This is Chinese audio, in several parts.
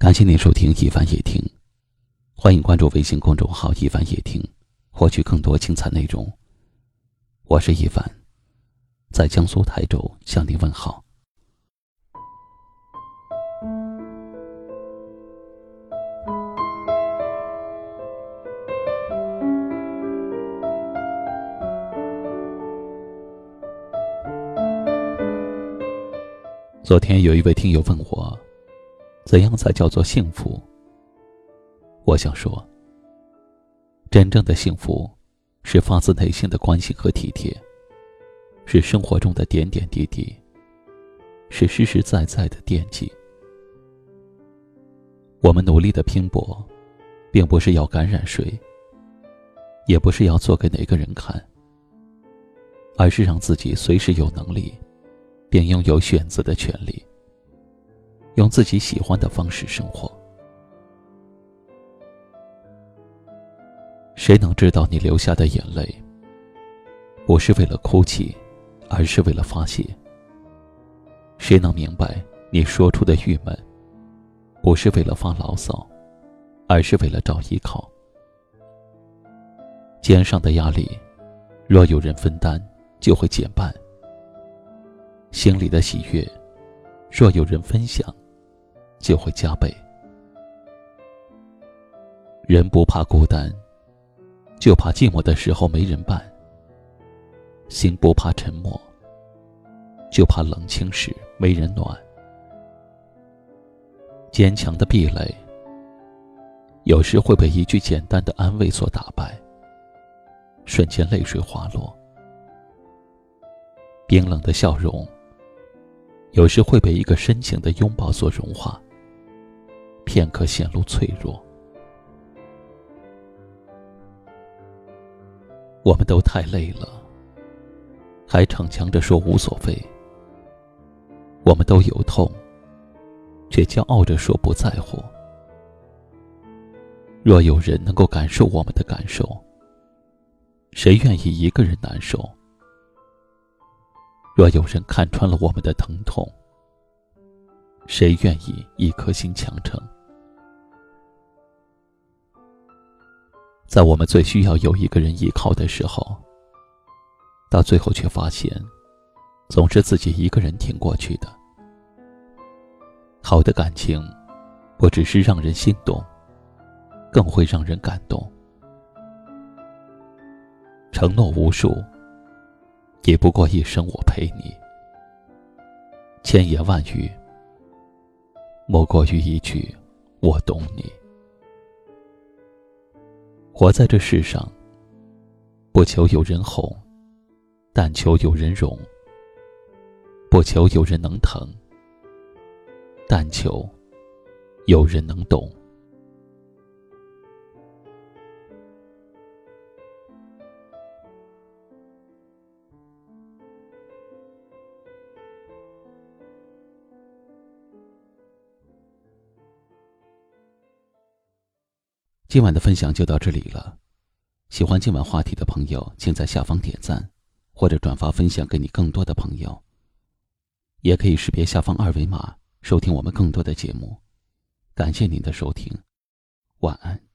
感谢您收听一凡夜听，欢迎关注微信公众号一凡夜听，获取更多精彩内容。我是一凡，在江苏台州向您问好。昨天有一位听友问我。怎样才叫做幸福？我想说，真正的幸福，是发自内心的关心和体贴，是生活中的点点滴滴，是实实在在的惦记。我们努力的拼搏，并不是要感染谁，也不是要做给哪个人看，而是让自己随时有能力，并拥有选择的权利。用自己喜欢的方式生活。谁能知道你流下的眼泪，不是为了哭泣，而是为了发泄？谁能明白你说出的郁闷，不是为了发牢骚，而是为了找依靠？肩上的压力，若有人分担，就会减半；心里的喜悦，若有人分享。就会加倍。人不怕孤单，就怕寂寞的时候没人伴；心不怕沉默，就怕冷清时没人暖。坚强的壁垒，有时会被一句简单的安慰所打败，瞬间泪水滑落；冰冷的笑容，有时会被一个深情的拥抱所融化。片刻显露脆弱，我们都太累了，还逞强着说无所谓；我们都有痛，却骄傲着说不在乎。若有人能够感受我们的感受，谁愿意一个人难受？若有人看穿了我们的疼痛，谁愿意一颗心强撑？在我们最需要有一个人依靠的时候，到最后却发现，总是自己一个人挺过去的。好的感情，不只是让人心动，更会让人感动。承诺无数，也不过一生我陪你。千言万语，莫过于一句我懂你。活在这世上，不求有人哄，但求有人容；不求有人能疼，但求有人能懂。今晚的分享就到这里了，喜欢今晚话题的朋友，请在下方点赞，或者转发分享给你更多的朋友。也可以识别下方二维码收听我们更多的节目。感谢您的收听，晚安。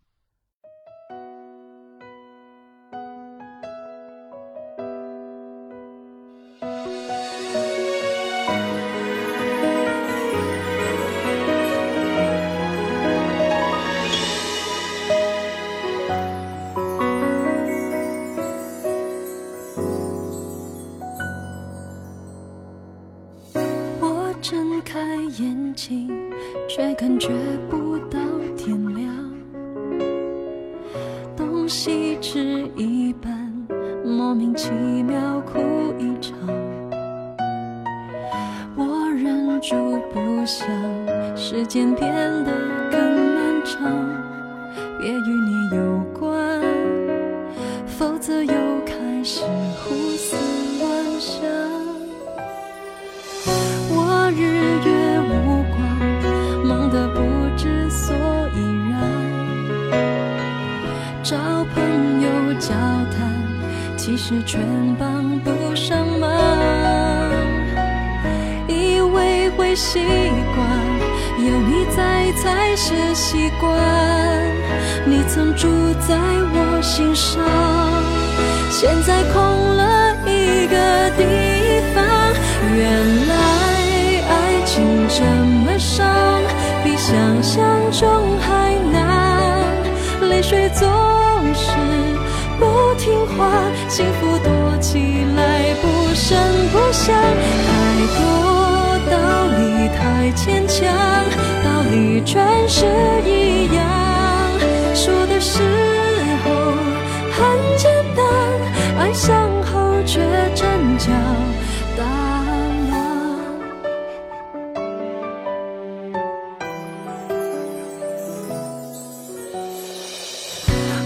感觉不到天亮。东西吃一半，莫名其妙哭一场。我忍住不想，时间变得更漫长。别与你有关，否则又开始胡思乱想。其实全帮不上忙，以为会习惯，有你在才是习惯。你曾住在我心上，现在空了一个地方。原来爱情这么伤，比想象中还难。泪水总理太牵强，道理全是一样。说的时候很简单，爱上后却真叫大乱。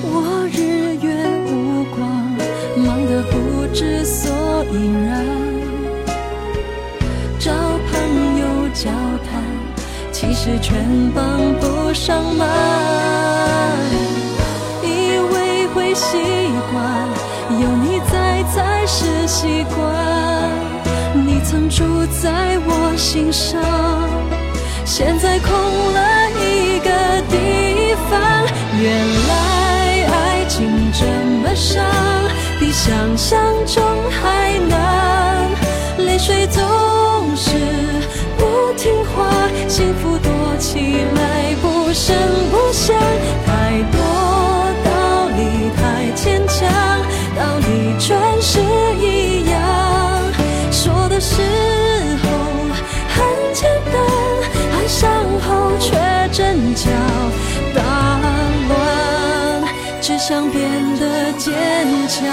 我日月无光，忙得不知所以然。其实全帮不上忙。以为会习惯，有你在才是习惯。你曾住在我心上，现在空了一个地方。原来爱情这么伤，比想象中还难。想变得坚强，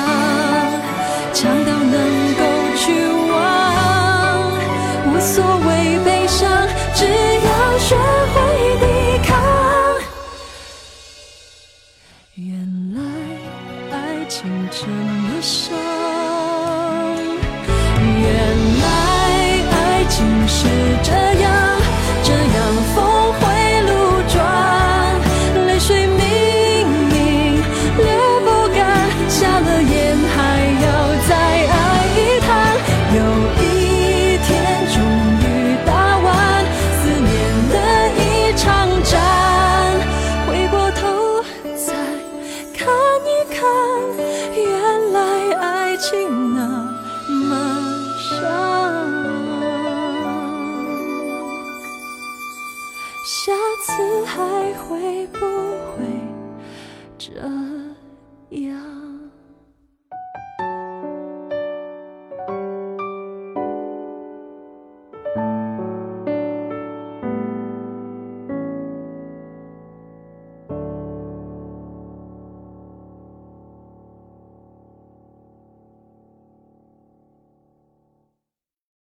强到能够去忘，无所谓悲伤，只要学会抵抗。原来爱情这么伤，原来爱情是下次还会不会这样？